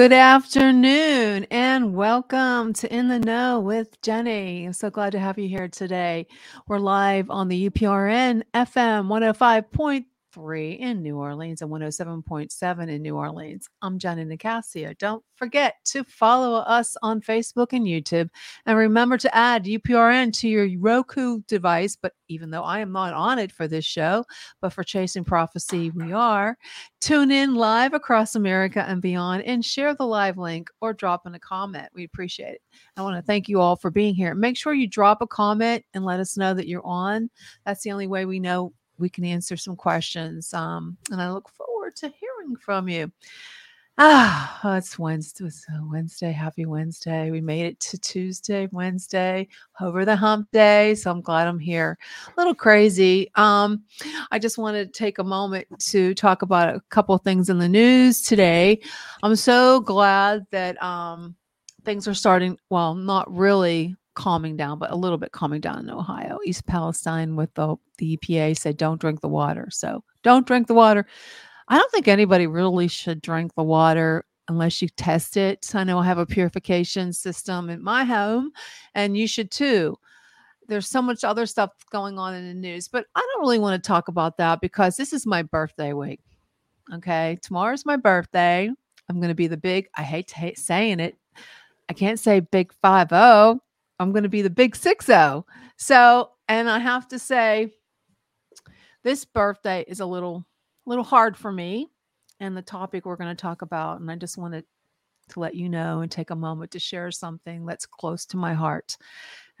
Good afternoon and welcome to In the Know with Jenny. I'm so glad to have you here today. We're live on the UPRN FM 105.3 in New Orleans and 107.7 in New Orleans. I'm Jenny Nicasio. Don't forget to follow us on Facebook and YouTube. And remember to add UPRN to your Roku device. But even though I am not on it for this show, but for Chasing Prophecy, we are. Tune in live across America and beyond and share the live link or drop in a comment. We appreciate it. I want to thank you all for being here. Make sure you drop a comment and let us know that you're on. That's the only way we know we can answer some questions. Um, and I look forward to hearing from you. Ah, oh, it's Wednesday. It's Wednesday. Happy Wednesday. We made it to Tuesday, Wednesday, over the hump day. So I'm glad I'm here. A little crazy. Um, I just wanted to take a moment to talk about a couple things in the news today. I'm so glad that um, things are starting, well, not really calming down, but a little bit calming down in Ohio. East Palestine with the, the EPA said don't drink the water. So don't drink the water. I don't think anybody really should drink the water unless you test it. I know I have a purification system in my home, and you should too. There's so much other stuff going on in the news, but I don't really want to talk about that because this is my birthday week. Okay. Tomorrow's my birthday. I'm going to be the big, I hate, hate saying it. I can't say big 5 0 I'm going to be the big 6 0. So, and I have to say, this birthday is a little, little hard for me and the topic we're going to talk about. And I just wanted to let you know and take a moment to share something that's close to my heart.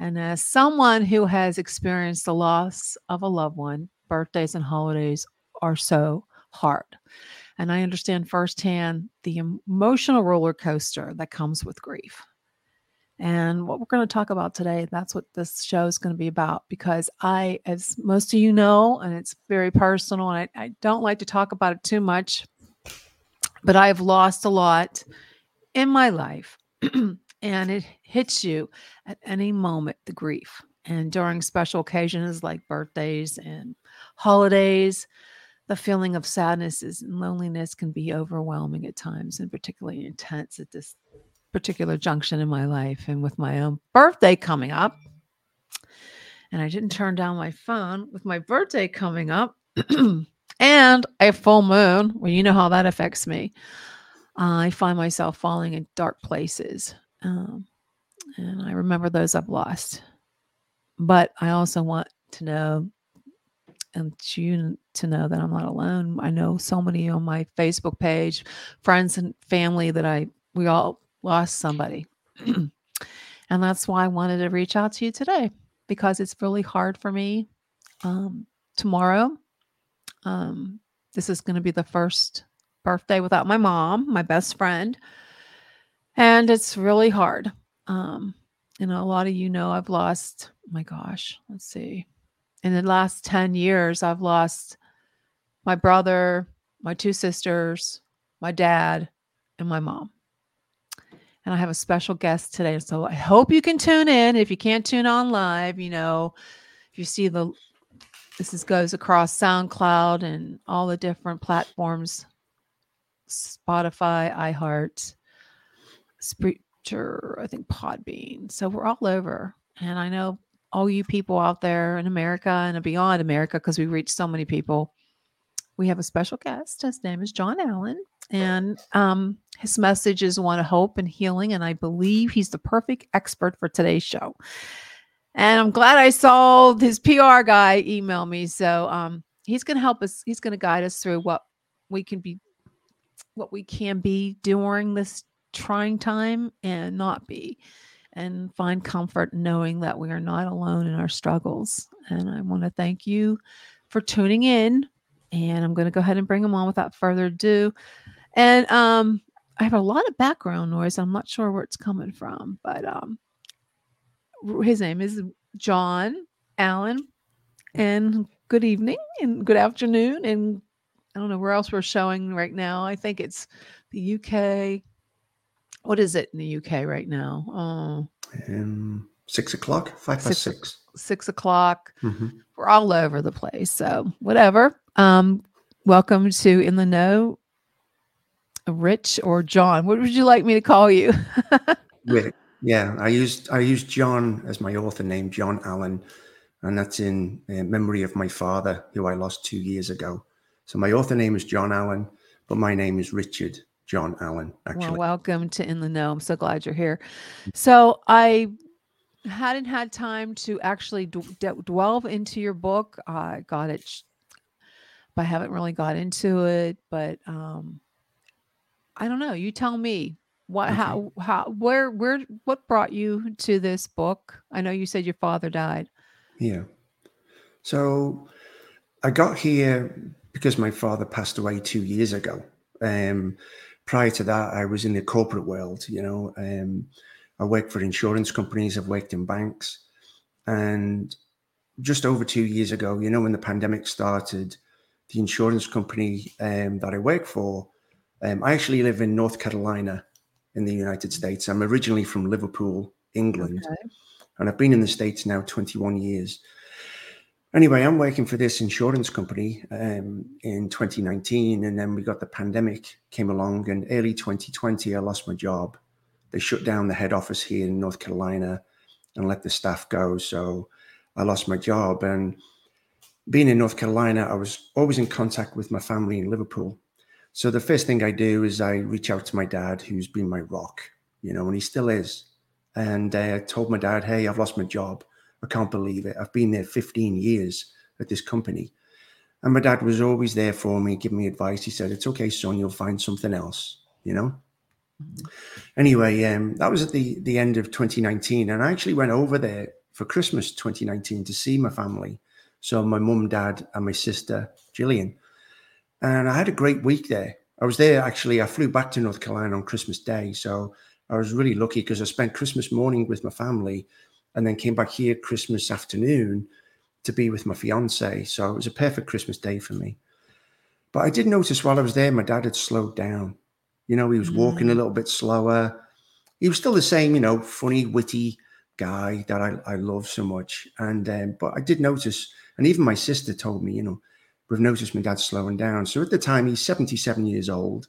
And as someone who has experienced the loss of a loved one, birthdays and holidays are so hard. And I understand firsthand the emotional roller coaster that comes with grief. And what we're going to talk about today, that's what this show is going to be about. Because I, as most of you know, and it's very personal, and I, I don't like to talk about it too much, but I've lost a lot in my life. and it hits you at any moment, the grief. And during special occasions like birthdays and holidays, the feeling of sadness and loneliness can be overwhelming at times and particularly intense at this particular junction in my life and with my own birthday coming up. And I didn't turn down my phone with my birthday coming up and a full moon. Well, you know how that affects me. Uh, I find myself falling in dark places. Um, and I remember those I've lost. But I also want to know and you to know that I'm not alone. I know so many on my Facebook page, friends and family that I we all lost somebody. and that's why I wanted to reach out to you today because it's really hard for me. Um, tomorrow, um, this is going to be the first birthday without my mom, my best friend. And it's really hard. Um, you know, a lot of you know I've lost, my gosh, let's see. In the last 10 years, I've lost my brother, my two sisters, my dad, and my mom and I have a special guest today. So I hope you can tune in. If you can't tune on live, you know, if you see the this is goes across SoundCloud and all the different platforms, Spotify, iHeart, Spreaker, I think Podbean. So we're all over, and I know all you people out there in America and beyond America because we reach so many people. We have a special guest. His name is John Allen, and um, his message is one of hope and healing. And I believe he's the perfect expert for today's show. And I'm glad I saw his PR guy email me. So um, he's going to help us. He's going to guide us through what we can be, what we can be during this trying time and not be, and find comfort knowing that we are not alone in our struggles. And I want to thank you for tuning in. And I'm going to go ahead and bring him on without further ado. And um, I have a lot of background noise. I'm not sure where it's coming from, but um, his name is John Allen. And good evening and good afternoon. And I don't know where else we're showing right now. I think it's the UK. What is it in the UK right now? Oh, um, six o'clock, five six, six. Six o'clock. Mm-hmm. We're all over the place. So whatever. Um, welcome to In the Know Rich or John? What would you like me to call you? yeah, I used I used John as my author name, John Allen, and that's in uh, memory of my father, who I lost two years ago. So my author name is John Allen, but my name is Richard John Allen. Actually, well, welcome to In the Know. I'm so glad you're here. So I hadn't had time to actually d- d- delve into your book. I got it, but I haven't really got into it. But um, I don't know. You tell me what, okay. how, how, where, where, what brought you to this book? I know you said your father died. Yeah. So I got here because my father passed away two years ago. Um, prior to that, I was in the corporate world. You know, um, I worked for insurance companies. I've worked in banks, and just over two years ago, you know, when the pandemic started, the insurance company um, that I work for, um, I actually live in North Carolina, in the United States. I'm originally from Liverpool, England, okay. and I've been in the States now 21 years. Anyway, I'm working for this insurance company um, in 2019, and then we got the pandemic came along, and early 2020, I lost my job. They shut down the head office here in North Carolina and let the staff go. So I lost my job, and being in North Carolina, I was always in contact with my family in Liverpool. So the first thing I do is I reach out to my dad, who's been my rock, you know, and he still is. And uh, I told my dad, "Hey, I've lost my job." I can't believe it. I've been there 15 years at this company. And my dad was always there for me, giving me advice. He said, It's okay, son, you'll find something else, you know? Mm-hmm. Anyway, um, that was at the, the end of 2019. And I actually went over there for Christmas 2019 to see my family. So my mum, dad, and my sister, Gillian. And I had a great week there. I was there actually, I flew back to North Carolina on Christmas Day. So I was really lucky because I spent Christmas morning with my family and then came back here Christmas afternoon to be with my fiance. So it was a perfect Christmas day for me. But I did notice while I was there, my dad had slowed down. You know, he was walking mm. a little bit slower. He was still the same, you know, funny, witty guy that I, I love so much. And um, but I did notice, and even my sister told me, you know, we've noticed my dad slowing down. So at the time, he's 77 years old.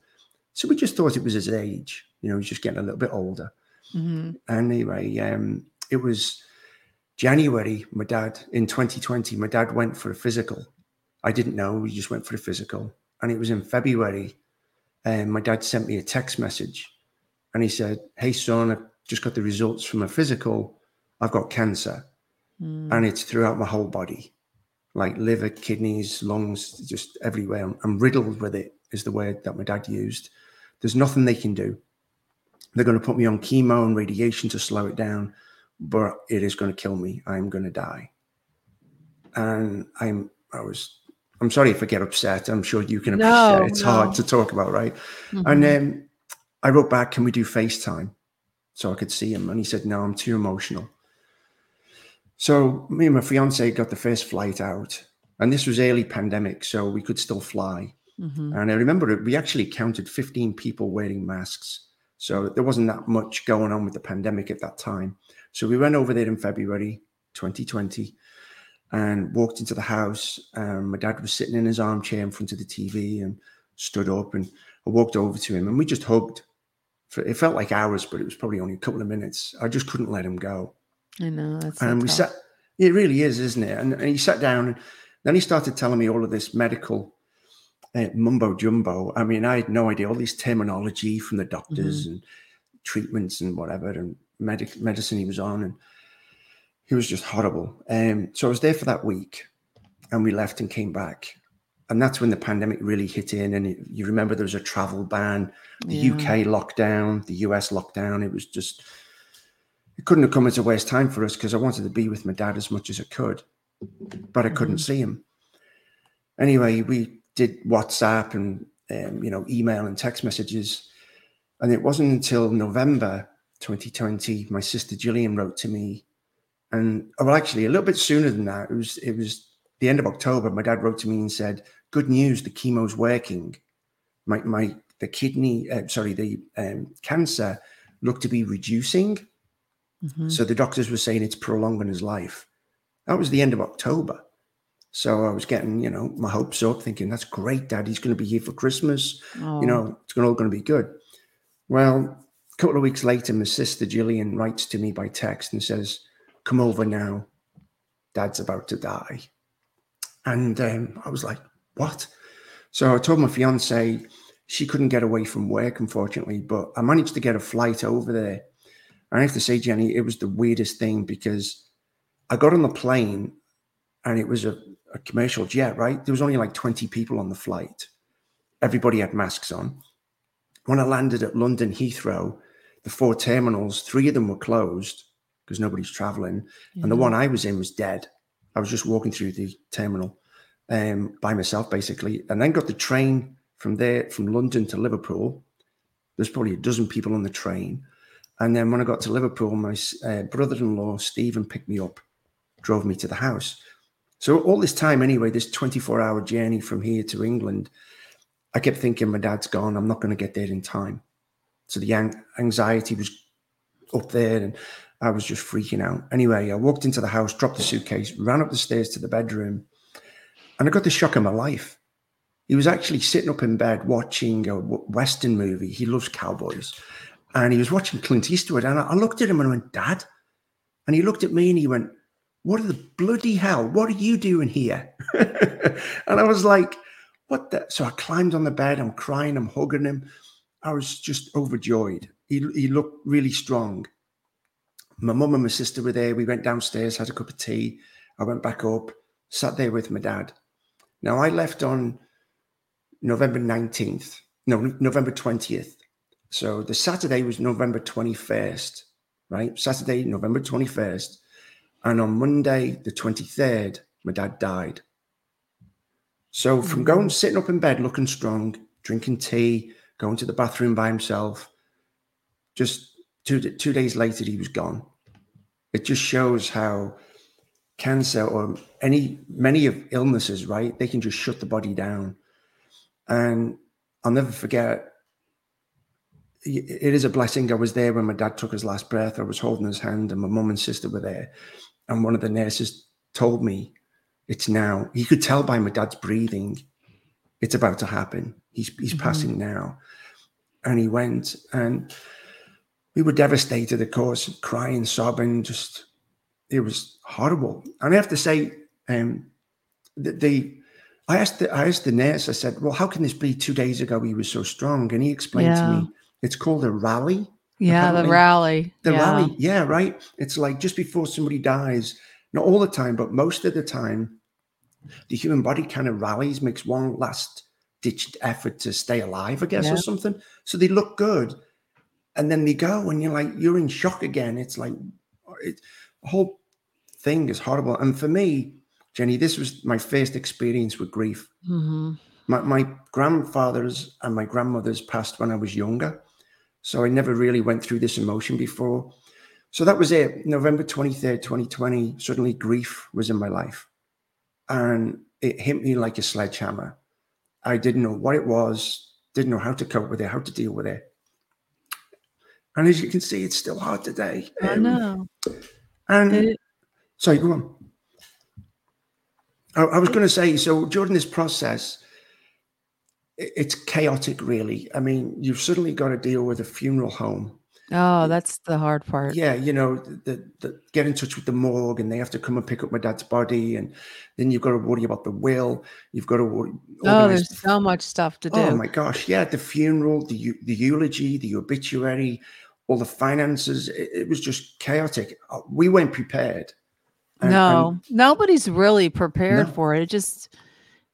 So we just thought it was his age. You know, he's just getting a little bit older. Mm-hmm. Anyway, um, it was January, my dad in 2020, my dad went for a physical. I didn't know, we just went for a physical. And it was in February. And my dad sent me a text message and he said, Hey, son, I've just got the results from a physical. I've got cancer mm. and it's throughout my whole body like liver, kidneys, lungs, just everywhere. I'm, I'm riddled with it, is the word that my dad used. There's nothing they can do. They're going to put me on chemo and radiation to slow it down but it is going to kill me. I'm going to die. And I'm, I was, I'm sorry if I get upset. I'm sure you can appreciate no, it's no. hard to talk about, right? Mm-hmm. And then I wrote back, can we do FaceTime? So I could see him. And he said, no, I'm too emotional. So me and my fiance got the first flight out. And this was early pandemic, so we could still fly. Mm-hmm. And I remember it, we actually counted 15 people wearing masks. So there wasn't that much going on with the pandemic at that time. So we went over there in February 2020 and walked into the house. And my dad was sitting in his armchair in front of the TV and stood up. And I walked over to him and we just hugged. For, it felt like hours, but it was probably only a couple of minutes. I just couldn't let him go. I know. That's and so we sat, it really is, isn't it? And, and he sat down and then he started telling me all of this medical uh, mumbo jumbo. I mean, I had no idea all this terminology from the doctors mm-hmm. and treatments and whatever. And medic medicine he was on, and he was just horrible. Um, so I was there for that week, and we left and came back, and that's when the pandemic really hit in. And it, you remember there was a travel ban, the yeah. UK lockdown, the US lockdown. It was just it couldn't have come as a waste time for us because I wanted to be with my dad as much as I could, but I couldn't mm-hmm. see him. Anyway, we did WhatsApp and um, you know email and text messages, and it wasn't until November 2020, my sister Gillian wrote to me, and oh, well, actually, a little bit sooner than that. It was it was the end of October. My dad wrote to me and said, "Good news, the chemo's working. My my the kidney, uh, sorry, the um, cancer looked to be reducing. Mm-hmm. So the doctors were saying it's prolonging his life. That was the end of October. So I was getting, you know, my hopes up, thinking that's great, Dad. He's going to be here for Christmas. Oh. You know, it's all going to be good. Well, a couple of weeks later, my sister Gillian writes to me by text and says, "Come over now. Dad's about to die." And um, I was like, "What?" So I told my fiance she couldn't get away from work, unfortunately, but I managed to get a flight over there. And I have to say, Jenny, it was the weirdest thing because I got on the plane and it was a, a commercial jet, right? There was only like 20 people on the flight. Everybody had masks on. When I landed at London Heathrow, the four terminals, three of them were closed because nobody's traveling. And the one I was in was dead. I was just walking through the terminal um, by myself, basically, and then got the train from there, from London to Liverpool. There's probably a dozen people on the train. And then when I got to Liverpool, my uh, brother in law, Stephen, picked me up, drove me to the house. So all this time, anyway, this 24 hour journey from here to England, I kept thinking, my dad's gone. I'm not going to get there in time. So the an- anxiety was up there and I was just freaking out. Anyway, I walked into the house, dropped the suitcase, ran up the stairs to the bedroom, and I got the shock of my life. He was actually sitting up in bed watching a Western movie. He loves cowboys. And he was watching Clint Eastwood. And I, I looked at him and I went, Dad. And he looked at me and he went, What the bloody hell? What are you doing here? and I was like, What the? So I climbed on the bed. I'm crying. I'm hugging him. I was just overjoyed. He, he looked really strong. My mum and my sister were there. We went downstairs, had a cup of tea. I went back up, sat there with my dad. Now I left on November 19th, no, November 20th. So the Saturday was November 21st, right? Saturday, November 21st. And on Monday, the 23rd, my dad died. So from mm-hmm. going, sitting up in bed looking strong, drinking tea, going to the bathroom by himself, just two, two days later, he was gone. It just shows how cancer or any, many of illnesses, right? They can just shut the body down. And I'll never forget, it is a blessing. I was there when my dad took his last breath. I was holding his hand, and my mum and sister were there. And one of the nurses told me, It's now. He could tell by my dad's breathing, it's about to happen. He's, he's Mhm. passing now. And he went, and we were devastated, of course, crying, sobbing, just, it was horrible. And I have to say, um, the, the I asked the I asked the nurse. I said, "Well, how can this be? Two days ago, he was so strong." And he explained to me, "It's called a rally. Yeah, the rally. The yeah. rally, yeah, right. It's like just before somebody dies. Not all the time, but most of the time, the human body kind of rallies, makes one last ditched effort to stay alive, I guess, Yeah. or something. So they look good, and then they go, and you're like, you're in shock again. It's like, it, the whole thing is horrible. And for me, Jenny, this was my first experience with grief. Mhm. My, my grandfathers and my grandmothers passed when I was younger. So I never really went through this emotion before. So that was it. November 23rd, 2020, suddenly grief was in my life. And it hit me like a sledgehammer. I didn't know what it was, didn't know how to cope with it, how to deal with it. And as you can see, it's still hard today. I Um, know. And It- Sorry, go on. I, I was going to say, so during this process, i- it's chaotic, really. I mean, you've suddenly got to deal with a funeral home. oh, that's the hard part. Yeah, you know, the, the get in touch with the morgue, and they have to come and pick up my dad's body, and then you've got to worry about the will. You've got to worry. Oh, there's so much stuff to do. Oh my gosh, yeah, the funeral, the the eulogy, the obituary, all the finances. It, it was just chaotic. Uh, We weren't prepared. And- and- no, nobody's really prepared No. for it. It just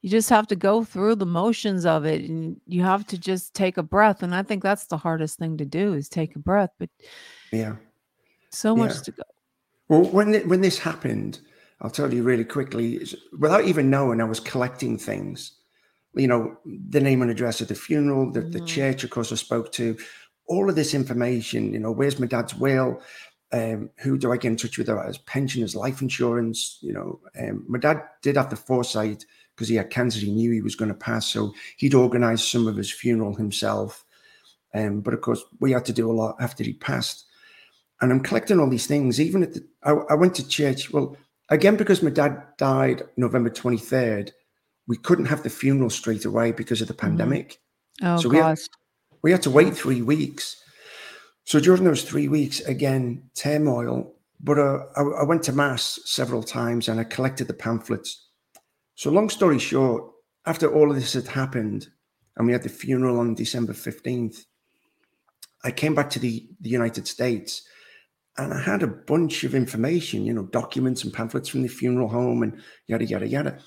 you just have to go through the motions of it and you have to just take a breath. And I think that's the hardest thing to do is take a breath. But yeah. so much Yeah. to go. Well, when it, when this happened, I'll tell you really quickly. Without even knowing, I was collecting things. You know, the name and address of the funeral, the, the Mhm. church, of course, I spoke to. All of this information. You know, where's my dad's will? Um, who do I get in touch with as pension, as life insurance? You know, um, my dad did have the foresight because he had cancer. He knew he was going to pass, so he'd organised some of his funeral himself. Um, but of course, we had to do a lot after he passed and I'm collecting all these things. Even at the, I, I went to church. Well, again, because my dad died November 23rd, we couldn't have the funeral straight away because of the pandemic. Oh So we had- We had to wait three weeks. So during those three weeks, again, turmoil. But uh, I, I went to mass several times and I collected the pamphlets. So long story short, after all of this had happened, and we had the funeral on December fifteenth, I came back to the, the United States, and I had a bunch of information, you know, documents and pamphlets from the funeral home, and yada yada yada.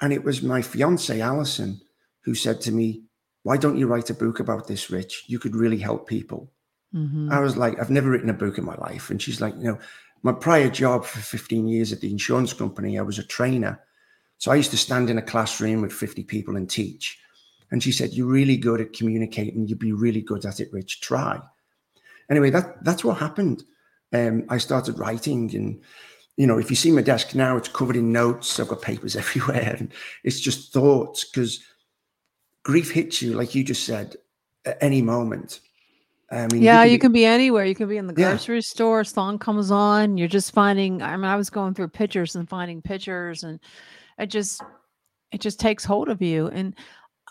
And it was my fiance Alison who said to me, why don't you write a book about this, Rich? You could really help people. Mhm. I was like, I've never written a book in my life. And she's like, you know, my prior job for 15 years at the insurance company, I was a trainer. So I used to stand in a classroom with 50 people and teach. And she said, You're really good at communicating. You'd be really good at it, Rich. Try. Anyway, that that's what happened. Um, I started writing and you know, if you see my desk now, it's covered in notes. I've got papers everywhere, and it's just thoughts because grief hits you, like you just said, at any moment. I mean, Yeah, could you can be anywhere. You can be in the Yeah. grocery store, song comes on, you're just finding I mean, I was going through pictures and finding pictures and it just it just takes hold of you and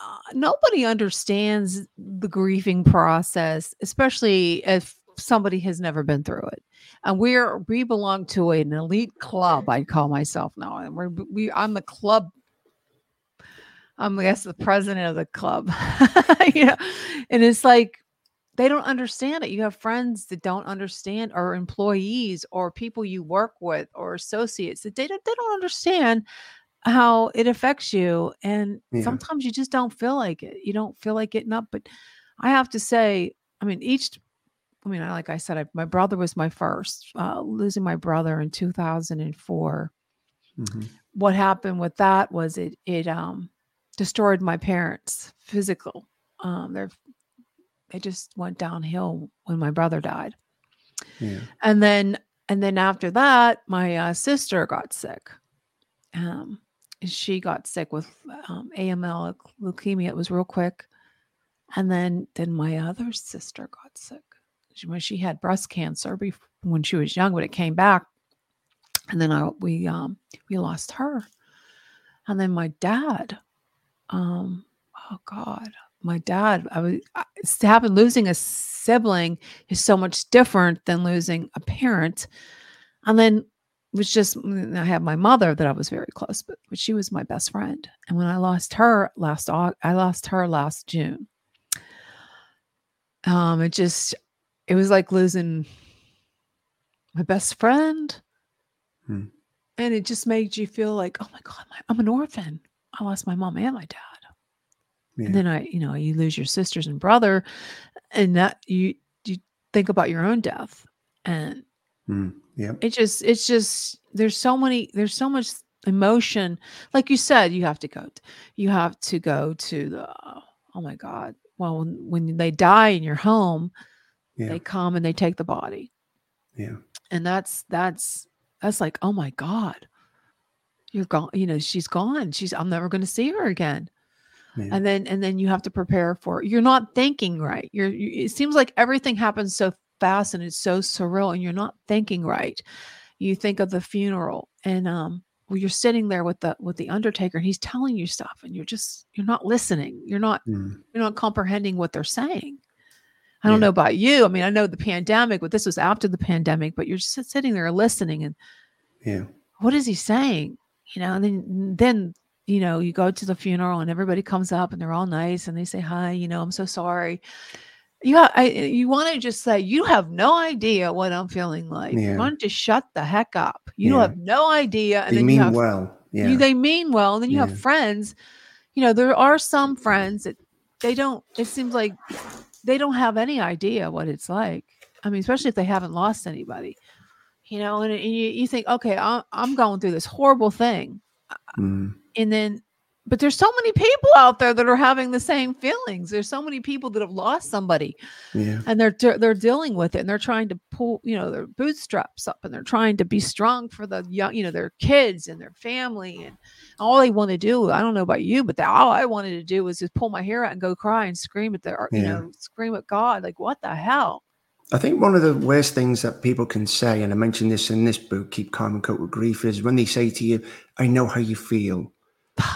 uh, nobody understands the grieving process, especially if somebody has never been through it. And we're we belong to an elite club, I call myself now. And we're we I'm the club I'm I guess the president of the club. you know, and it's like they don't understand it. You have friends that don't understand, or employees, or people you work with, or associates that they don't, they don't understand how it affects you. And Yeah. sometimes you just don't feel like it. You don't feel like getting up. But I have to say, I mean, each, I mean, I- like I said, I, my brother was my first. Uh, losing my brother in 2004 Mhm. what happened with that was it it um destroyed my parents physical um they're they just went downhill when my brother died Yeah. and then and then after that my uh, sister got sick um she got sick with um, aml leukemia it was real quick. And then then my other sister got sick. She, when she had breast cancer bef- when she was young but it came back and then I, we um we lost her. And then my dad um oh god my dad i was I- having losing a sibling is so much different than losing a parent. And then was just i had my mother that i was very close with but she was my best friend. And when i lost her last i lost her last june. Um it just it was like losing my best friend. Hmm. and it just made you feel like oh my god my, i'm an orphan. I lost my mom and my dad. Yeah. and then I, you know, you lose your sisters and brother, and that you you think about your own death, and Mm. Yeah. it just it's just there's so many there's so much emotion. Like you said, you have to go. You have to go to the. Oh my God! Well, when, when they die in your home, Yeah. they come and they take the body, Yeah. and that's that's that's like oh my God, you're gone. You know, she's gone. She's I'm never going to see her again Yeah. and then and then you have to prepare for it. you're not thinking right you're you, it seems like everything happens so fast and it's so surreal and you're not thinking right you think of the funeral and um well you're sitting there with the with the undertaker and he's telling you stuff and you're just you're not listening you're not Mm. you're not comprehending what they're saying i don't know about you i mean i know the pandemic but this was after the pandemic but you're just sitting there listening and Yeah. what is he saying? You know, and then then you know you go to the funeral and everybody comes up and they're all nice and they say hi. You know, I'm so sorry. You ha- I, you want to just say you have no idea what I'm feeling like. Yeah. You want to shut the heck up. You Yeah. have no idea, and They then mean you have well. Yeah. you, they mean well. And then you Yeah. have friends. You know, there are some friends that they don't. It seems like they don't have any idea what it's like. I mean, especially if they haven't lost anybody. You know, and, and you, you think, okay, I'm, I'm going through this horrible thing, Mm. and then, but there's so many people out there that are having the same feelings. There's so many people that have lost somebody, Yeah. and they're they're dealing with it and they're trying to pull you know their bootstraps up and they're trying to be strong for the young you know their kids and their family and all they want to do i don't know about you but the, all i wanted to do was just pull my hair out and go cry and scream at their you know scream at god like what the hell I think one of the worst things that people can say, and I mentioned this in this book, Keep Calm and Cope with Grief, is when they say to you, I know how you feel.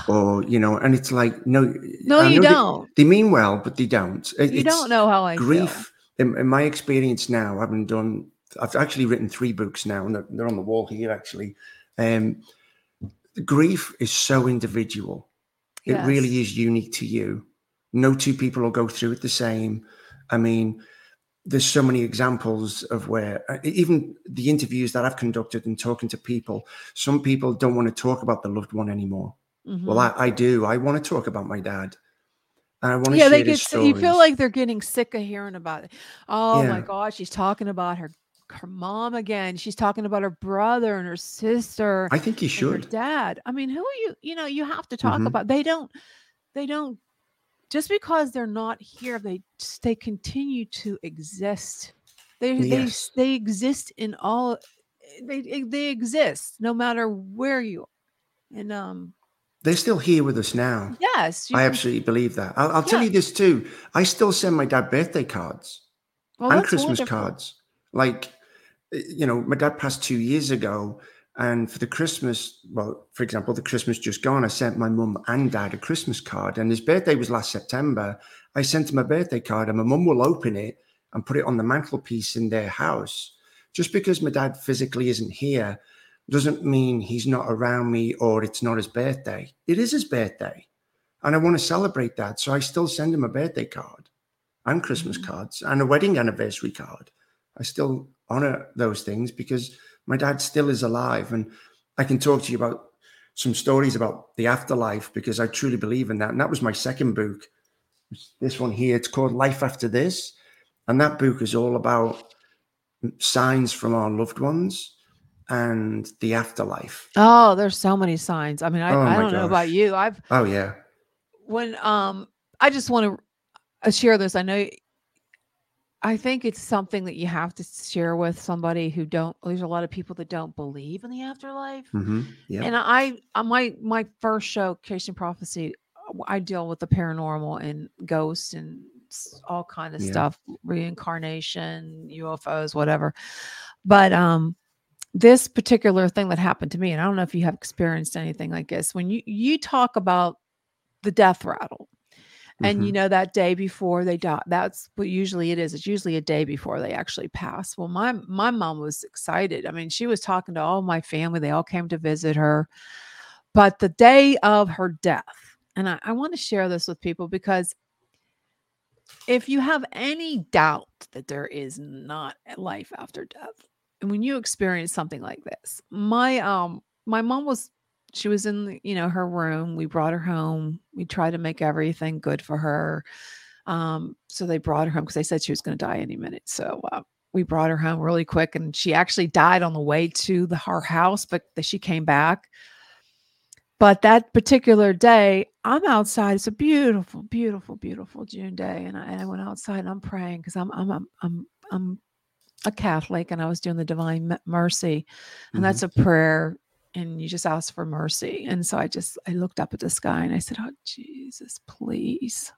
Or, you know, and it's like, no, no, you don't. They, they, mean well, but they don't. It, you don't know how I grief. In, in, my experience now, having done, I've actually written three books now, and they're, they're on the wall here actually. Um, grief is so individual. Yes. It really is unique to you. No two people will go through it the same. I mean, there's so many examples of where uh, even the interviews that I've conducted and talking to people, some people don't want to talk about the loved one anymore. Mm-hmm. Well, I, I, do. I want to talk about my dad. And I want to yeah, they get. You feel like they're getting sick of hearing about it. Oh yeah. my gosh, she's talking about her her mom again. She's talking about her brother and her sister. I think you should. dad. I mean, who are you? You know, you have to talk mm-hmm. about. They don't. They don't just because they're not here, they they continue to exist. They yes. they they exist in all. They they exist no matter where you are, and um. They're still here with us now. Yes, I absolutely believe that. I'll, I'll yeah. tell you this too. I still send my dad birthday cards well, and Christmas wonderful. cards. Like, eh, you know, my dad passed two years ago, and for the Christmas, well, for example, the Christmas just gone, I sent my mum and dad a Christmas card. And his birthday was last September. I sent him a birthday card, and my mum will open it and put it on the mantelpiece in their house. Just because my dad physically isn't here doesn't mean he's not around me or it's not his birthday. It is his birthday. And I want to celebrate that. So I still send him a birthday card and Christmas mm-hmm. cards and a wedding anniversary card. I still honor those things because my dad still is alive. And I can talk to you about some stories about the afterlife because I truly believe in that. And that was my second book. This one here, it's called Life After This. And that book is all about signs from our loved ones and the afterlife. Oh, there's so many signs. I mean, I, oh I don't gosh. know about you. I've oh yeah. When um I just want to share this. I know I think it's something that you have to share with somebody who don't. There's a lot of people that don't believe in the afterlife, mm-hmm. yeah. and I, uh, my my first show, Creation Prophecy, uh, I deal with the paranormal and ghosts and all kind of yeah. stuff, reincarnation, UFOs, whatever. But um, this particular thing that happened to me, and I don't know if you have experienced anything like this, when you you talk about the death rattle and mm-hmm. you know that day before they die that's what usually it is it's usually a day before they actually pass well my my mom was excited i mean she was talking to all my family they all came to visit her but the day of her death and i, I want to share this with people because if you have any doubt that there is not life after death when you experience something like this my um my mom was she was in you know her room we brought her home we tried to make everything good for her um, so they brought her home because they said she was going to die any minute so uh, we brought her home really quick and she actually died on the way to the her house but she came back. But that particular day i'm outside it's a beautiful beautiful beautiful june day and i, and I went outside and i'm praying because I'm, I'm i'm i'm i'm a catholic and i was doing the divine mercy and mm-hmm. that's a prayer and you just ask for mercy. And so I just I looked up at the sky and I said, "Oh Jesus, please.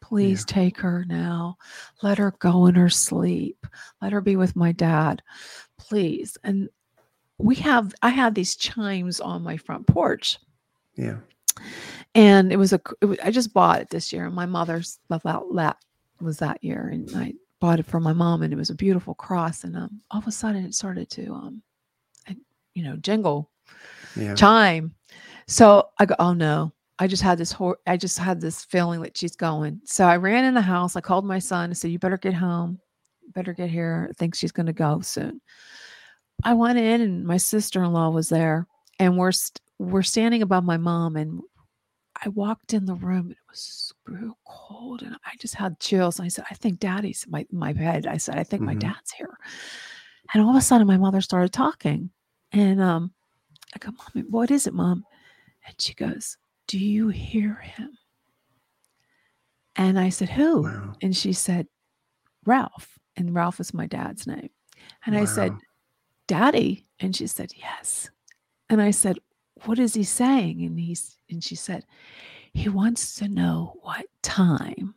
Please yeah. take her now. Let her go in her sleep. Let her be with my dad. Please." And we have I had these chimes on my front porch. Yeah. And it was a it was, I just bought it this year and my mother's about that was that year and I bought it for my mom and it was a beautiful cross and um all of a sudden it started to um I, you know jingle yeah. chime. So I go, oh no. I just had this hor- I just had this feeling that she's going. So I ran in the house. I called my son. I said, "You better get home. Better get here. I think she's going to go soon." I went in, and my sister-in-law was there, and we're st- we're standing above my mom, and I walked in the room. Was real cold, and I just had chills. And I said, "I think Daddy's my my bed." I said, "I think mm-hmm. my dad's here." And all of a sudden, my mother started talking, and um, I go, Mommy, what is it, Mom? And she goes, Do you hear him? And I said, Who? Wow. And she said, Ralph. And Ralph is my dad's name. And wow. I said, Daddy. And she said, Yes. And I said, What is he saying? And he's and she said, He wants to know what time.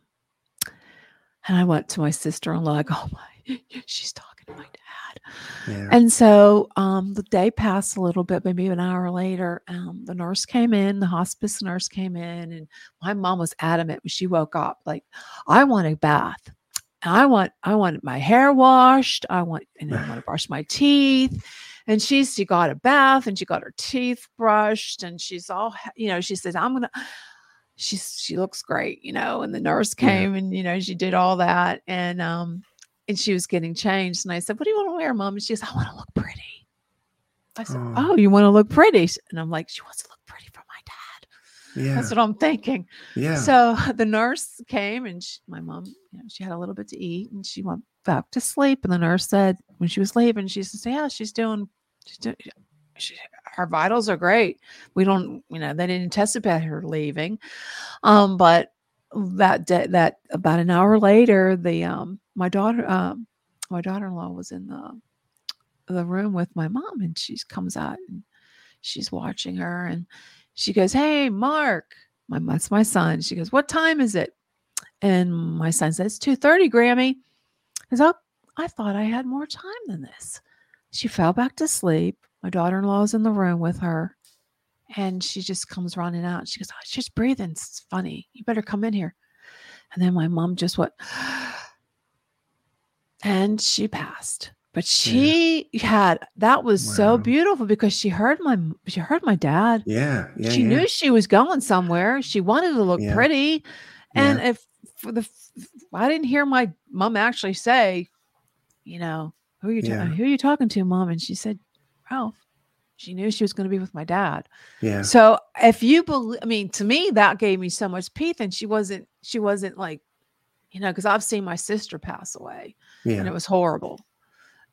And I went to my sister-in-law. I go, Oh my she's talking to my dad. Yeah. And so um, the day passed a little bit, maybe an hour later. Um, the nurse came in, the hospice nurse came in, and my mom was adamant when she woke up, like, I want a bath. I want, I want my hair washed. I want, and I want to brush my teeth. And she's, she got a bath and she got her teeth brushed, and she's all, you know, she says, I'm gonna, she's, she looks great, you know. And the nurse Yeah. came and, you know, she did all that. And, um, and she was getting changed. And I said, What do you want to wear, mom? And she goes, I want to look pretty. I said, Oh. Oh, you want to look pretty? And I'm like, She wants to look pretty for my dad. yeah. That's what I'm thinking. yeah. So the nurse came and she, my mom, you know, she had a little bit to eat and she went back to sleep. And the nurse said, when she was leaving, she says, Yeah, she's doing, she's doing, she, her vitals are great. We don't, you know, they didn't anticipate her leaving. Um, but that day, that about an hour later, the um my daughter um my daughter-in-law was in the the room with my mom and she comes out and she's watching her and she goes, Hey, Mark, my that's my son. She goes, What time is it? And my son says, 2:30, Grammy. He's up. I thought I had more time than this. She fell back to sleep. My daughter-in-law's in the room with her. And she just comes running out. She goes, oh, She's breathing. It's funny. You better come in here. And then my mom just went, and she passed. But she had that was so beautiful because she heard my she heard my dad yeah. Yeah. she yeah. knew she was going somewhere. She wanted to look Yeah. pretty. And Yeah. if for the I didn't hear my mom actually say, you know, who are you ta- Yeah. who are you talking to, mom? And she said, Ralph. She knew she was going to be with my dad. Yeah. So if you believe, I mean, to me, that gave me so much peace. And she wasn't, she wasn't like, you know, because I've seen my sister pass away yeah. and it was horrible.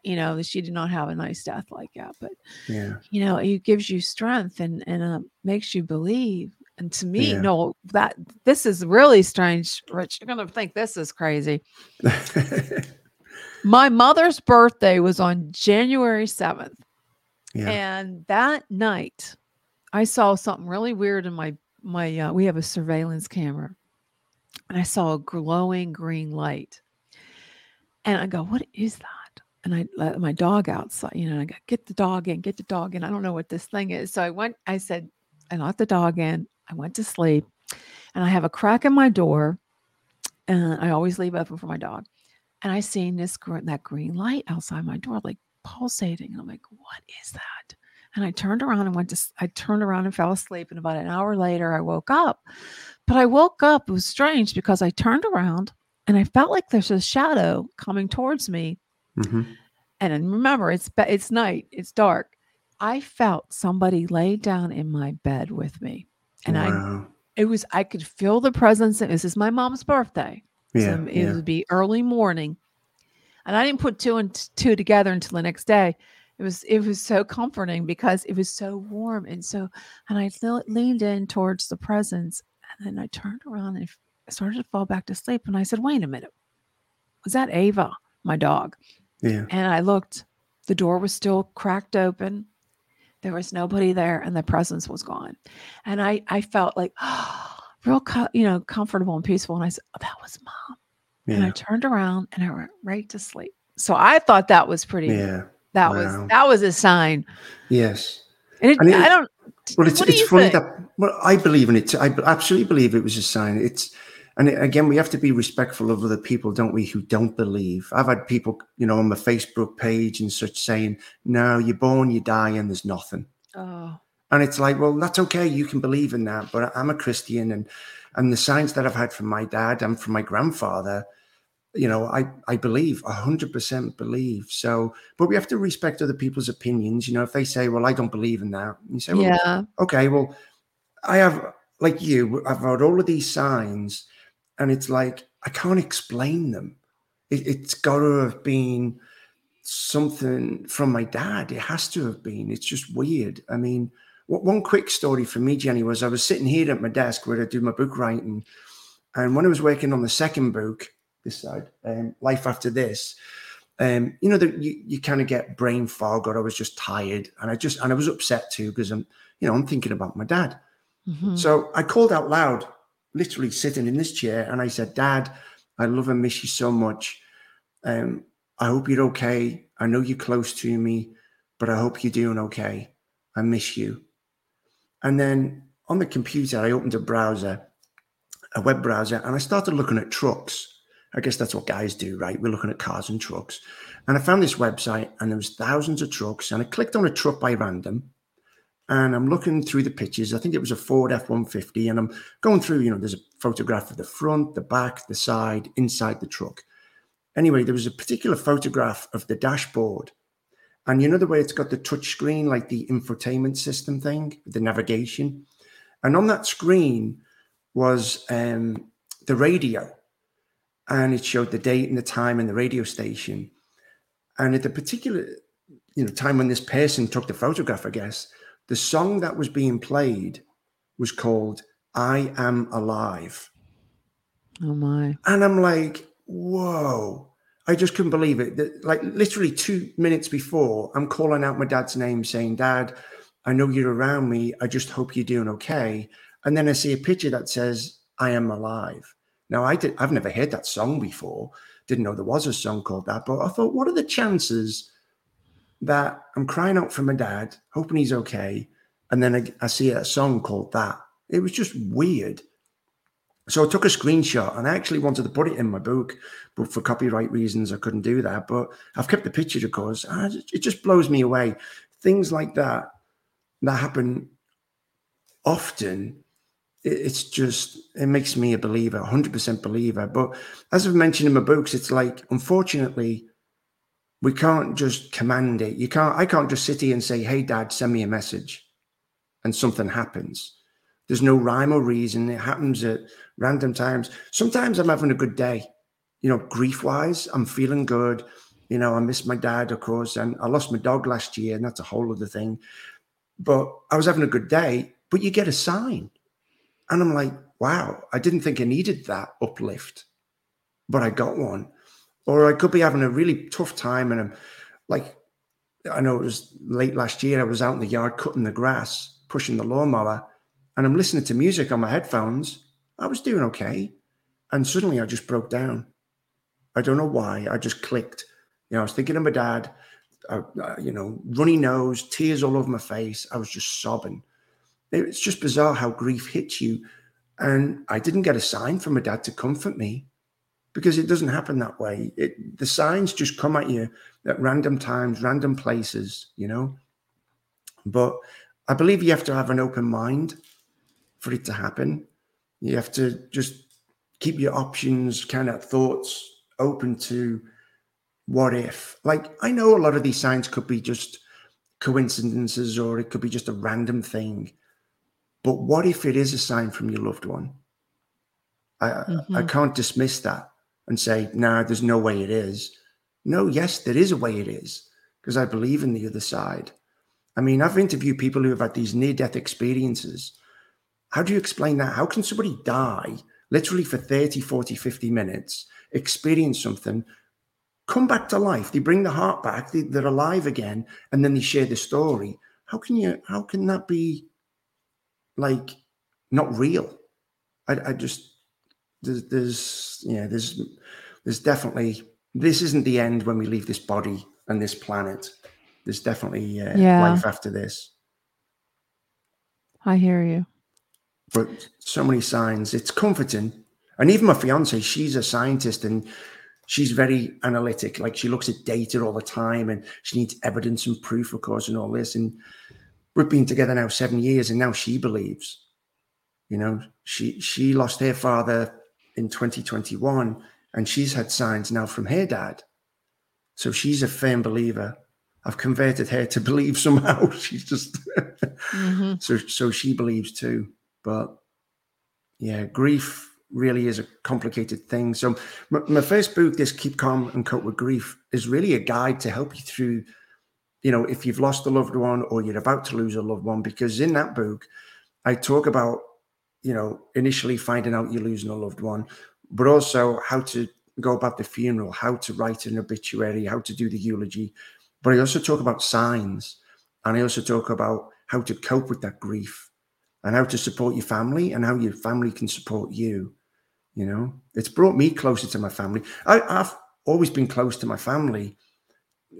You know, that she did not have a nice death like that. But Yeah. you know it gives you strength and and uh, makes you believe and to me Yeah. no that this is really strange rich you're gonna think this is crazy my mother's birthday was on january 7th and that night i saw something really weird in my my uh, we have a surveillance camera and i saw a glowing green light. And i go what is that? And i let my dog outside you know i go get the dog in get the dog in. I don't know what this thing is. So i went i said i let the dog in. I went to sleep and i have a crack in my door and i always leave open for my dog. And i seen this that green light outside my door like pulsating and i'm like what is that and I turned around and went to, I turned around and fell asleep. And about an hour later, I woke up. But I woke up, it was strange because I turned around and I felt like there's a shadow coming towards me. Mhm. And remember, it's, it's night, it's dark. I felt somebody lay down in my bed with me. And I, it was, I could feel the presence. And this is my mom's birthday. Yeah. So it yeah. would be early morning. And I didn't put two and t- two together until the next day. It was it was so comforting because it was so warm and so and I le- leaned in towards the presence and then I turned around and started to fall back to sleep and I said, "Wait a minute. Was that Ava, my dog?" Yeah. And I looked. The door was still cracked open. There was nobody there, and the presence was gone. And I, I felt like real, co- you know, comfortable and peaceful. And I said, oh, "That was mom." And I turned around and I went right to sleep. So I thought that was pretty. Yeah. That Wow. was that was a sign. Yes. And, it, And it- I don't. Well, it's it's funny think? that well, I believe in it. I absolutely believe it was a sign. It's and it- again, we have to be respectful of other people, don't we? Who don't believe. I've had people, you know, on my Facebook page and such saying, "No, you're born, you die, and there's nothing." Oh, And it's like, well, that's okay. You can believe in that, but I'm a Christian, and and the signs that I've had from my dad and from my grandfather, you know, I I believe a hundred percent believe. So, but we have to respect other people's opinions. You know, if they say, well, I don't believe in that, you say, well, yeah. okay, well, I have like you, I've had all of these signs, and it's like I can't explain them. It, it's got to have been something from my dad. It has to have been. It's just weird. I mean, one quick story for me, Jenny, was I was sitting here at my desk where I do my book writing, and when I was working on the second book, this side, um, Life After This, um, you know, that you, you kind of get brain fog, or I was just tired, and I just and I was upset too because I'm, you know, I'm thinking about my dad. Mhm. So I called out loud, literally sitting in this chair, and I said, "Dad, I love and miss you so much. Um, I hope you're okay. I know you're close to me, but I hope you're doing okay. I miss you. And then on the computer, I opened a browser, a web browser, and I started looking at trucks. I guess that's what guys do, right? We're looking at cars and trucks. And I found this website, and there was thousands of trucks. And I clicked on a truck by random, and I'm looking through the pictures. I think it was a Ford F 150, and I'm going through, you know, there's a photograph of the front, the back, the side, inside the truck. Anyway, there was a particular photograph of the dashboard. And you know the way it's got the touch screen, like the infotainment system thing, the navigation? And on that screen was um, the radio. And it showed the date and the time and the radio station. And at the particular you know, time when this person took the photograph, I guess, the song that was being played was called I Am Alive. Oh my. And I'm like, whoa. I just couldn't believe it. That, like literally two minutes before, I'm calling out my dad's name saying, Dad, I know you're around me. I just hope you're doing okay. And then I see a picture that says, I am alive. Now I did I've never heard that song before. Didn't know there was a song called that, but I thought, what are the chances that I'm crying out for my dad, hoping he's okay. And then I, I see a song called that. It was just weird. So I took a screenshot and I actually wanted to put it in my book, but for copyright reasons, I couldn't do that. But I've kept the picture, of course. it just blows me away. Things like that that happen often. It's just, it makes me a believer, 100% believer. But as I've mentioned in my books, it's like, unfortunately, we can't just command it. You can't, I can't just sit here and say, hey, dad, send me a message and something happens. There's no rhyme or reason. It happens at random times. Sometimes I'm having a good day, you know, grief wise, I'm feeling good. You know, I miss my dad, of course, and I lost my dog last year, and that's a whole other thing. But I was having a good day, but you get a sign. And I'm like, wow, I didn't think I needed that uplift, but I got one or I could be having a really tough time and I'm like, I know it was late last year. I was out in the yard cutting the grass, pushing the lawnmower, and I'm listening to music on my headphones. I was doing okay. And suddenly I just broke down. I don't know why. I just clicked. You know, I was thinking of my dad, uh, uh, you know, runny nose, tears all over my face. I was just sobbing. It's just bizarre how grief hits you. And I didn't get a sign from my dad to comfort me because it doesn't happen that way. It, the signs just come at you at random times, random places, you know. But I believe you have to have an open mind for it to happen. You have to just keep your options, kind of thoughts open to what if. Like, I know a lot of these signs could be just coincidences or it could be just a random thing. But what if it is a sign from your loved one? I, mm-hmm. I can't dismiss that and say, nah, there's no way it is. No, yes, there is a way it is because I believe in the other side. I mean, I've interviewed people who have had these near death experiences. How do you explain that? How can somebody die literally for 30, 40, 50 minutes, experience something, come back to life? They bring the heart back, they, are alive again, and then they share the story. How can you, how can that be like not real? I, I just, there's, there's yeah there's there's definitely this isn't the end when we leave this body and this planet there's definitely uh, yeah. life after this i hear you but so many signs it's comforting and even my fiance she's a scientist and she's very analytic like she looks at data all the time and she needs evidence and proof of course and all this and we've been together now seven years and now she believes you know she she lost her father in 2021, and she's had signs now from her dad. So she's a firm believer. I've converted her to believe somehow. She's just mm-hmm. so so she believes too. But yeah, grief really is a complicated thing. So my, my first book, this Keep Calm and Cope with Grief, is really a guide to help you through. You know, if you've lost a loved one or you're about to lose a loved one, because in that book, I talk about you know, initially finding out you're losing a loved one, but also how to go about the funeral, how to write an obituary, how to do the eulogy. But I also talk about signs and I also talk about how to cope with that grief and how to support your family and how your family can support you. You know, it's brought me closer to my family. I, I've always been close to my family,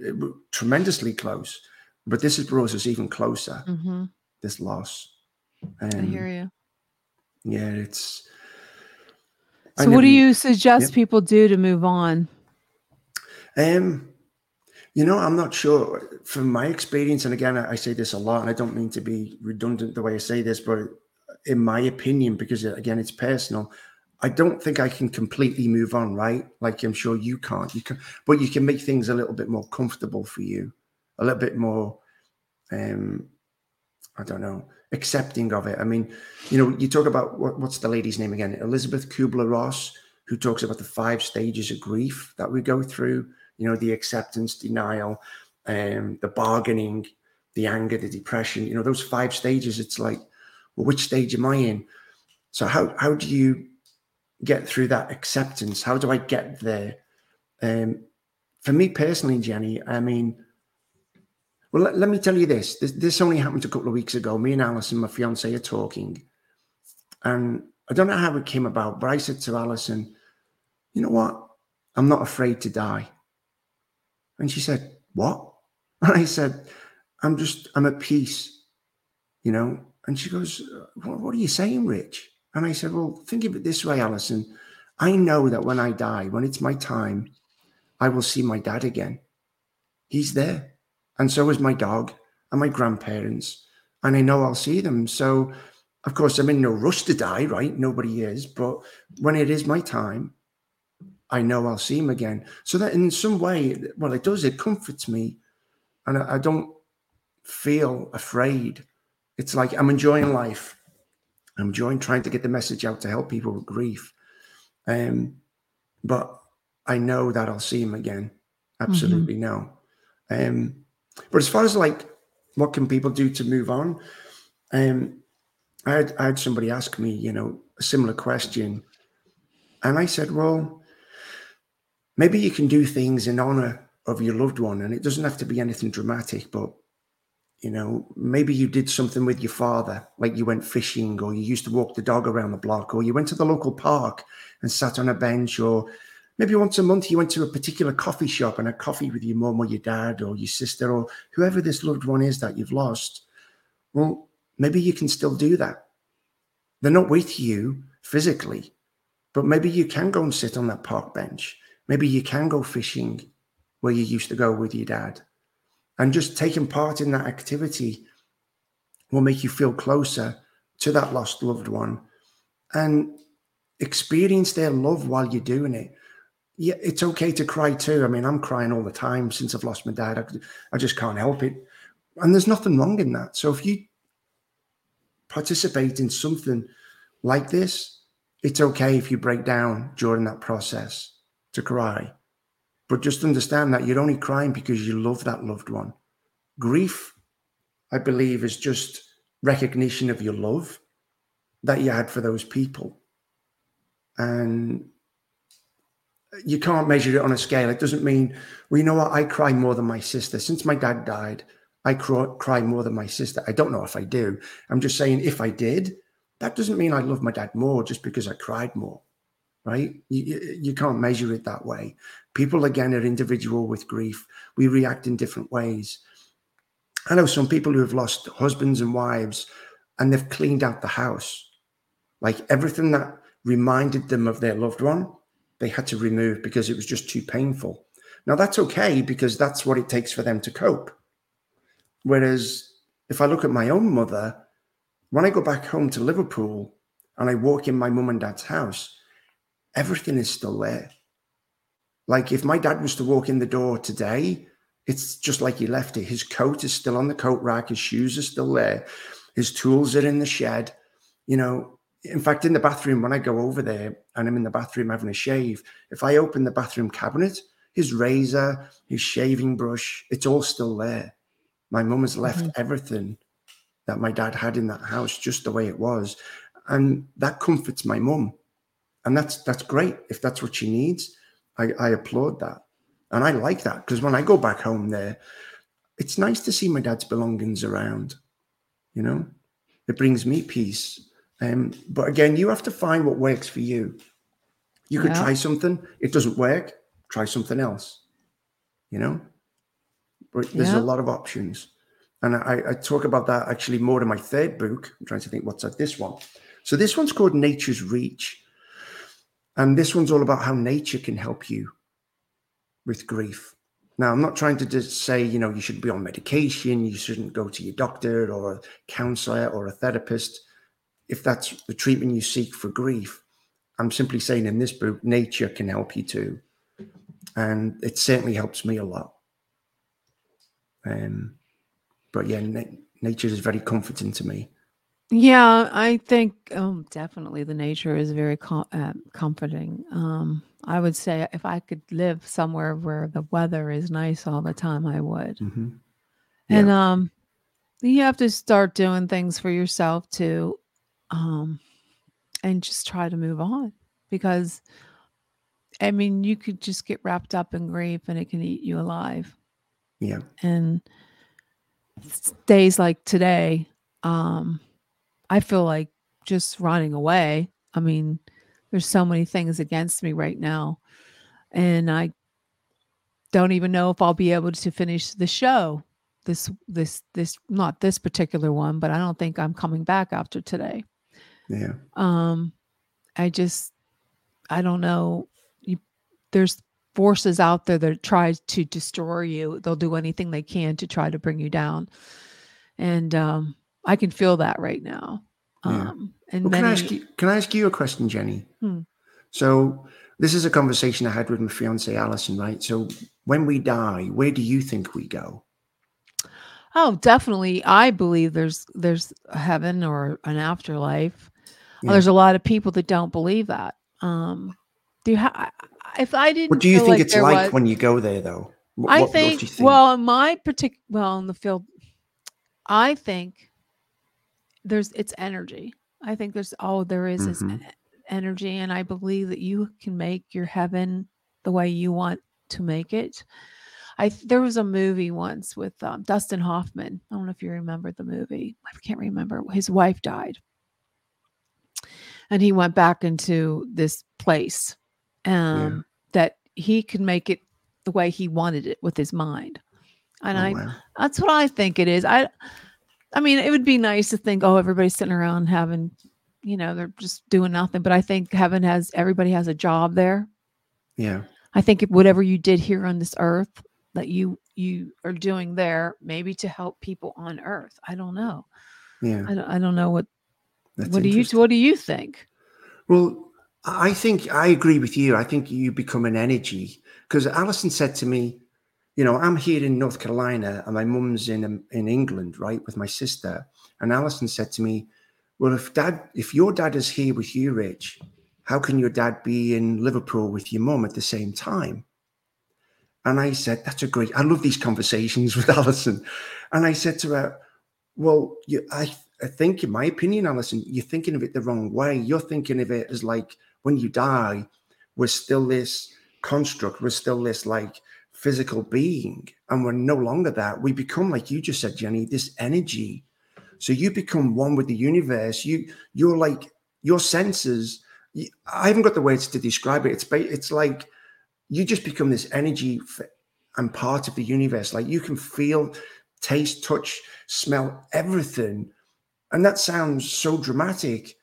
eh, tremendously close. But this has brought us even closer. Mm-hmm. This loss. I hear you. Yeah, it's. So, what do you suggest yeah. people do to move on? Um, you know, I'm not sure. From my experience, and again, I say this a lot, and I don't mean to be redundant the way I say this, but in my opinion, because again, it's personal, I don't think I can completely move on, right? Like I'm sure you can't. You can, but you can make things a little bit more comfortable for you, a little bit more. Um, I don't know, accepting of it. I mean, you know, you talk about what, what's the lady's name again? Elizabeth Kubler Ross, who talks about the five stages of grief that we go through. You know, the acceptance, denial, um, the bargaining, the anger, the depression. You know, those five stages. It's like, well, which stage am I in? So how how do you get through that acceptance? How do I get there? Um, for me personally, Jenny, I mean, well, let, let me tell you this. this. This only happened a couple of weeks ago. Me and Alison, my fiance, are talking, and I don't know how it came about, but I said to Alison, "You know what? I'm not afraid to die." And she said, "What?" And I said, "I'm just, I'm at peace, you know." And she goes, "What, what are you saying, Rich?" And I said, Well, think of it this way, Alison. I know that when I die, when it's my time, I will see my dad again. He's there. And so is my dog and my grandparents. And I know I'll see them. So, of course, I'm in no rush to die, right? Nobody is. But when it is my time, I know I'll see him again. So that in some way, well, it does, it comforts me. And I, I don't feel afraid. It's like I'm enjoying life. I'm enjoying trying to get the message out to help people with grief. Um, but I know that I'll see him again. Absolutely no. Um, but as far as like what can people do to move on, um, I had, I had somebody ask me, you know, a similar question, and I said, well, maybe you can do things in honor of your loved one, and it doesn't have to be anything dramatic, but you know, maybe you did something with your father, like you went fishing, or you used to walk the dog around the block, or you went to the local park and sat on a bench, or maybe once a month you went to a particular coffee shop and had coffee with your mum or your dad or your sister or whoever this loved one is that you've lost. Well, maybe you can still do that. They're not with you physically, but maybe you can go and sit on that park bench. Maybe you can go fishing where you used to go with your dad and just taking part in that activity will make you feel closer to that lost loved one and experience their love while you're doing it. Yeah, it's okay to cry too. I mean, I'm crying all the time since I've lost my dad. I, I just can't help it. And there's nothing wrong in that. So if you participate in something like this, it's okay if you break down during that process to cry. But just understand that you're only crying because you love that loved one. Grief, I believe, is just recognition of your love that you had for those people. And you can't measure it on a scale. It doesn't mean, well, you know what? I cry more than my sister. Since my dad died, I cry, cry more than my sister. I don't know if I do. I'm just saying, if I did, that doesn't mean I love my dad more just because I cried more, right? You, you, can't measure it that way. People, again, are individual with grief. We react in different ways. I know some people who have lost husbands and wives and they've cleaned out the house. Like everything that reminded them of their loved one, they had to remove because it was just too painful. Now, that's okay because that's what it takes for them to cope. Whereas if I look at my own mother, when I go back home to Liverpool and I walk in my mum and dad's house, everything is still there. Like if my dad was to walk in the door today, it's just like he left it. His coat is still on the coat rack, his shoes are still there, his tools are in the shed. You know, in fact, in the bathroom, when I go over there and I'm in the bathroom having a shave, if I open the bathroom cabinet, his razor, his shaving brush, it's all still there. My mum has left Mhm. everything that my dad had in that house just the way it was. And that comforts my mum. And that's that's great. If that's what she needs, I, I applaud that. And I like that because when I go back home there, it's nice to see my dad's belongings around. You know, it brings me peace. Um, but again, you have to find what works for you. You could Yeah. try something, it doesn't work. try something else. You know, but there's Yeah. a lot of options. And I, I talk about that actually more in my third book. I'm trying to think what's like this one. So this one's called Nature's Reach. And this one's all about how nature can help you with grief. Now, I'm not trying to just say, you know, you should be on medication, you shouldn't go to your doctor or a counselor or a therapist if that's the treatment you seek for grief. I'm simply saying in this book, nature can help you too. And it certainly helps me a lot. Um, but yeah, na- nature is very comforting to me. Yeah, I think um, definitely the nature is very com- uh, comforting. Um, I would say if I could live somewhere where the weather is nice all the time, I would. hmm And um, you have to start doing things for yourself too, um, and just try to move on because, I mean, you could just get wrapped up in grief and it can eat you alive. Yeah. And days like today, um, I feel like just running away. I mean, there's so many things against me right now, and I don't even know if I'll be able to finish the show. This, this, this, not this particular one, but I don't think I'm coming back after today. Yeah. Um, I just, I don't know. You, there's forces out there that try to destroy you. They'll do anything they can to try to bring you down, and um, I can feel that right now. Yeah. Um, and Well, can I ask you? Can I ask you a question, Jenny? Hmm. So this is a conversation I had with my fiance Alison, right? So when we die, where do you think we go? oh, definitely, I believe there's there's a heaven or an afterlife. Yeah. There's a lot of people that don't believe that. Um, do you ha- if I didn't? What do you think like it's like was- when you go there, though? Wh- I what- what think, well, in my particular, well, in the field, I think there's it's energy. I think there's all there is is Mhm. e- energy, and I believe that you can make your heaven the way you want to make it. I there was a movie once with um, Dustin Hoffman. I don't know if you remember the movie. I can't remember. His wife died, and he went back into this place um, that he could make it the way he wanted it with his mind. And Oh, I wow. that's what I think it is. I I mean, it would be nice to think, oh, everybody's sitting around having, you know, they're just doing nothing. But I think heaven has everybody has a job there. yeah, I think if whatever you did here on this earth that you you are doing there, maybe to help people on earth. I don't know. yeah. I don't, I don't know what That's what do you what do you think? Well, I think I agree with you. I think you become an energy because Alison said to me, you know, I'm here in North Carolina and my mum's in um, in England, right, with my sister. And Alison said to me, well, if dad, if your dad is here with you, Rich, how can your dad be in Liverpool with your mum at the same time? And I said, that's a great. I love these conversations with Alison. And I said to her, well, you, I, I think, in my opinion, Alison, you're thinking of it the wrong way. You're thinking of it as like when you die, we're still this construct, we're still this like physical being, and we're no longer that. We become, like you just said, Jenny, this energy. So you become one with the universe. You, you're like your senses. I haven't got the words to describe it. It's it's like you just become this energy and part of the universe. Like you can feel, taste, touch, smell everything. And that sounds so dramatic.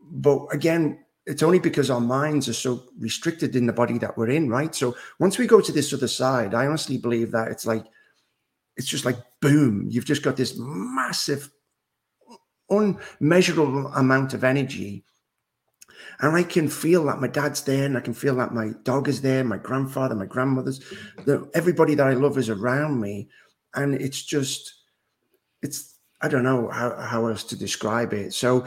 But again, it's only because our minds are so restricted in the body that we're in, right? So once we go to this other side, I honestly believe that it's like, it's just like boom, you've just got this massive, unmeasurable amount of energy. And I can feel that my dad's there, and I can feel that my dog is there, my grandfather, my grandmother's, the, everybody that I love is around me. And it's just, it's, I don't know how, how else to describe it. So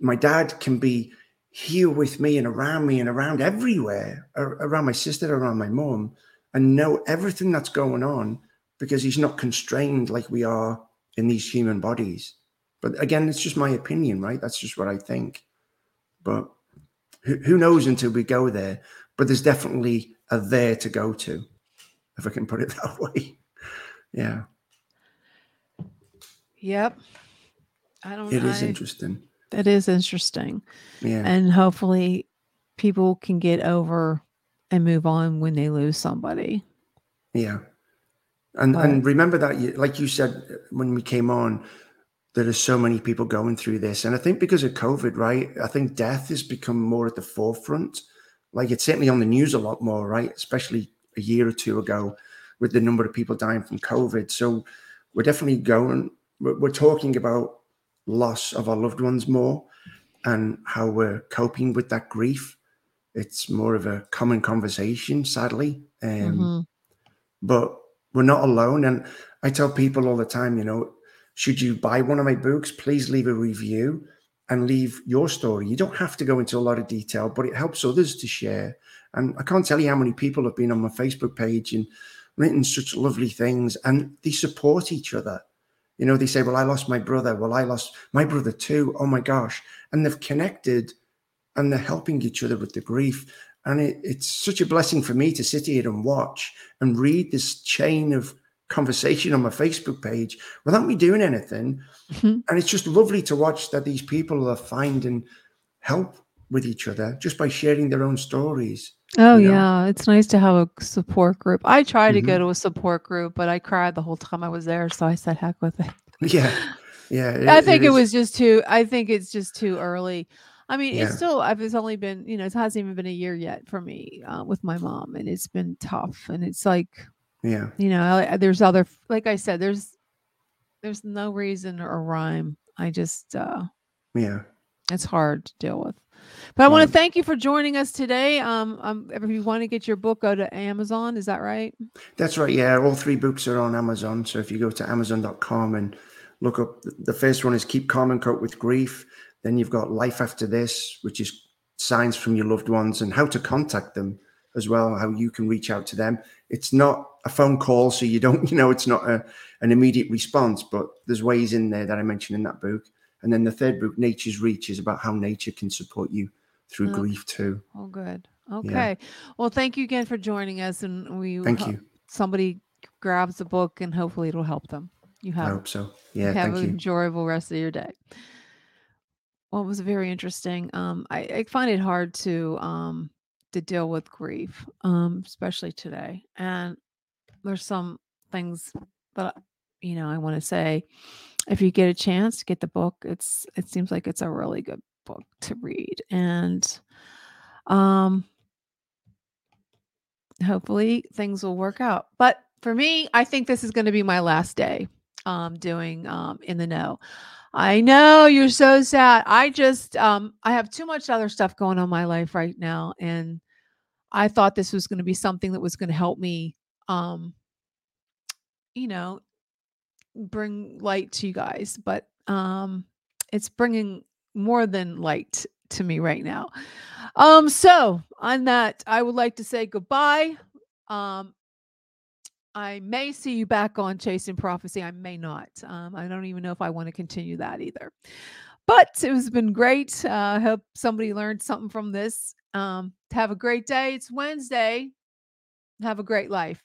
my dad can be here with me and around me and around everywhere, around my sister, around my mom, and know everything that's going on because he's not constrained like we are in these human bodies. But again, it's just my opinion, right? That's just what I think. But who, who knows until we go there? But there's definitely a there to go to, if I can put it that way. Yeah, Yep. I don't it is I- interesting. That is interesting. Yeah, and hopefully people can get over and move on when they lose somebody. Yeah. And But- and remember that you like you said uh, when we came on, there are so many people going through this. And I think because of COVID, right? I think death has become more at the forefront. Like it's certainly on the news a lot more, right? Especially a year or two ago with the number of people dying from COVID. So we're definitely going, we're, we're talking about loss of our loved ones more and how we're coping with that grief. It's more of a common conversation, sadly. Um, Mhm. but we're not alone. And I tell people all the time, you know, should you buy one of my books, please leave a review and leave your story. You don't have to go into a lot of detail, but it helps others to share. And I can't tell you how many people have been on my Facebook page and written such lovely things, and they support each other. You know, they say, Well, I lost my brother. Well, I lost my brother too. Oh my gosh. And they've connected and they're helping each other with the grief. And it, it's such a blessing for me to sit here and watch and read this chain of conversation on my Facebook page without me doing anything. Mhm. And it's just lovely to watch that these people are finding help with each other just by sharing their own stories. Oh you know? yeah, it's nice to have a support group. I tried to go Mhm. to a support group, but I cried the whole time I was there, so I said heck with it. Yeah. Yeah. I think it was just too. I think it's just too early. I mean, Yeah. it's still. I've it's only been. You know, it hasn't even been a year yet for me uh, with my mom, and it's been tough. And it's like, Yeah. you know, I, there's other. Like I said, there's there's no reason or rhyme. I just. uh Yeah. It's hard to deal with. But I want to thank you for joining us today. Um, um, if you want to get your book, go to Amazon. Is that right? That's right. Yeah, all three books are on Amazon. So if you go to amazon.com and look up, the first one is Keep Calm and Cope with Grief. Then you've got Life After This, which is signs from your loved ones and how to contact them as well, how you can reach out to them. It's not a phone call, so you don't, you know, it's not a, an immediate response, but there's ways in there that I mentioned in that book. And then the third book, Nature's Reach, is about how nature can support you through Okay. grief too. Oh, good. Okay. Well, thank you again for joining us, and we Thank you. Somebody grabs the book, and hopefully it'll help them. You have. I hope so. Yeah, have an you. enjoyable rest of your day. Well, it was very interesting. Um, I, I find it hard to um to deal with grief, um, especially today. And there's some things that you know I want to say. If you get a chance, get the book. It's it seems like it's a really good book to read, and um, hopefully things will work out. But for me, I think this is going to be my last day um, doing um, in the know. I know you're so sad. I just um, I have too much other stuff going on in my life right now, and I thought this was going to be something that was going to help me, um, you know, bring light to you guys. But um, it's bringing more than light to me right now. Um, so on that, I would like to say goodbye. Um, I may see you back on Chasing Prophecy. I may not. Um, I don't even know if I want to continue that either. But it has been great. Uh, I hope somebody learned something from this. Um, have a great day. It's Wednesday. Have a great life.